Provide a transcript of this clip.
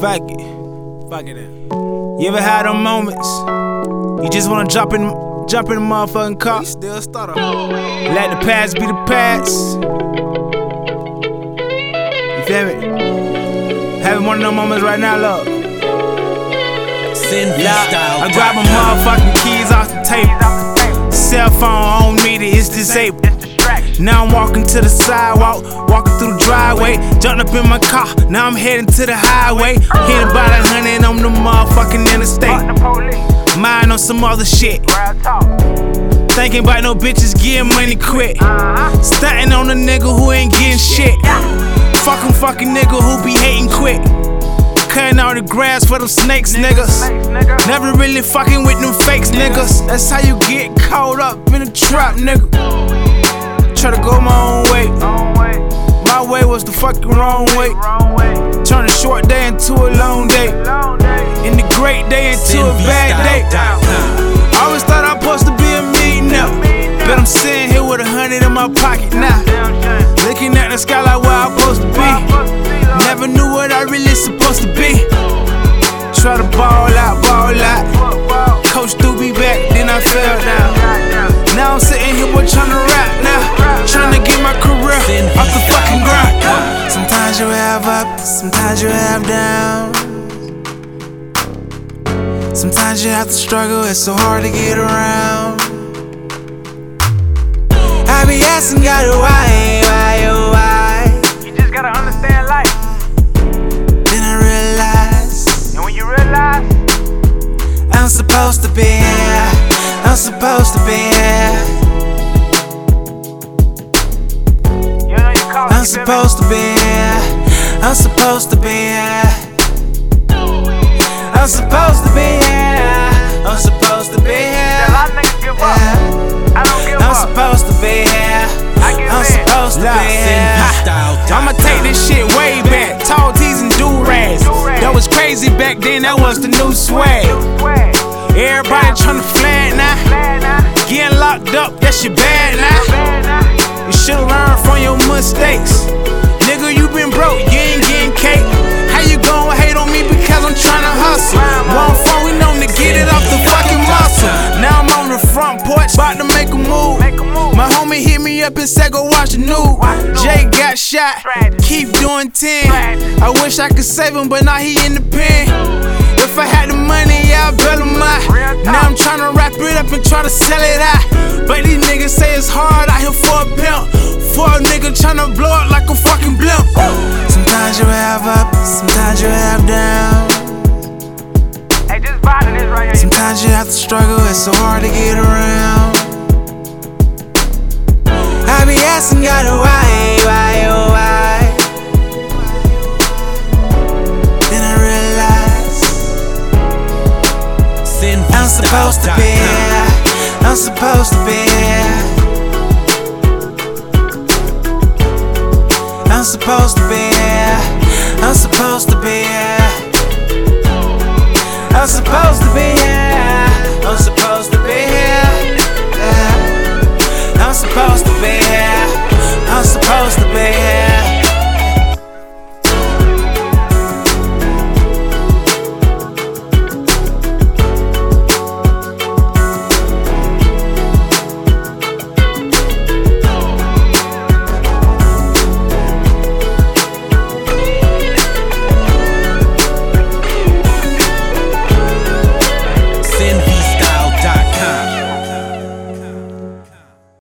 Fuck it. Fuck it then. You ever had them moments? You just wanna jump in, jump in the motherfucking car. Still stutter. Let the past be the past. You feel me? Having one of them moments right now, love. Sin Yeah. I grab my motherfucking keys off the table. Cell phone, I don't need it, it's disabled. Now I'm walking to the sidewalk, walking through the driveway. Jumped up in my car, now I'm heading to the highway. Hitting about a hundred on the motherfucking interstate. Mine on some other shit. Thinking about no bitches getting money quick. Stunting on a nigga who ain't getting shit. Fucking fucking nigga who be hating quick. Cutting all the grass for them snakes, niggas. Never really fucking with them fakes, niggas. That's how you get caught up in a trap, nigga. Try to go my own way. Was the fucking wrong way. Turn a short day into a long day. And the great day into a bad day. I Always thought I'm supposed to be a millionaire. But I'm sitting here with a hundred in my pocket up, sometimes you have down. Sometimes you have to struggle, it's so hard to get around. I be asking God why, why, oh why. You just gotta understand life. Then I realize And when you realize, I'm supposed to be here. I'm supposed to be here. you know you call I'm supposed to be here. I'm supposed to be here. I'm supposed to be here. I'm supposed to be here. lot of niggas give up. I don't give I'm supposed to be here. I give I'm supposed to be here. I'ma take this shit way back. Tall tees and do rags. That was crazy back then. That was the new swag. Swag. Everybody tryna flag now. Getting locked up, that shit bad now. Bad now. You should've learned from your mistakes. Up and said, go watch the news. Jay got shot, keep doing 10. I wish I could save him, but now he in the pen. If I had the money, yeah, I bet him out. Now I'm tryna wrap it up and try to sell it out. But these niggas say it's hard out here for a pimp. For a nigga tryna blow it like a fucking blimp. Sometimes you have up, sometimes you have down. Hey, just vibe to this right here. Sometimes you have to struggle, it's so hard to get around. Be asking God why, oh why. Then I realize I'm supposed to be. I'm supposed to be. I'm supposed to be. I'm supposed to be. I'm supposed to be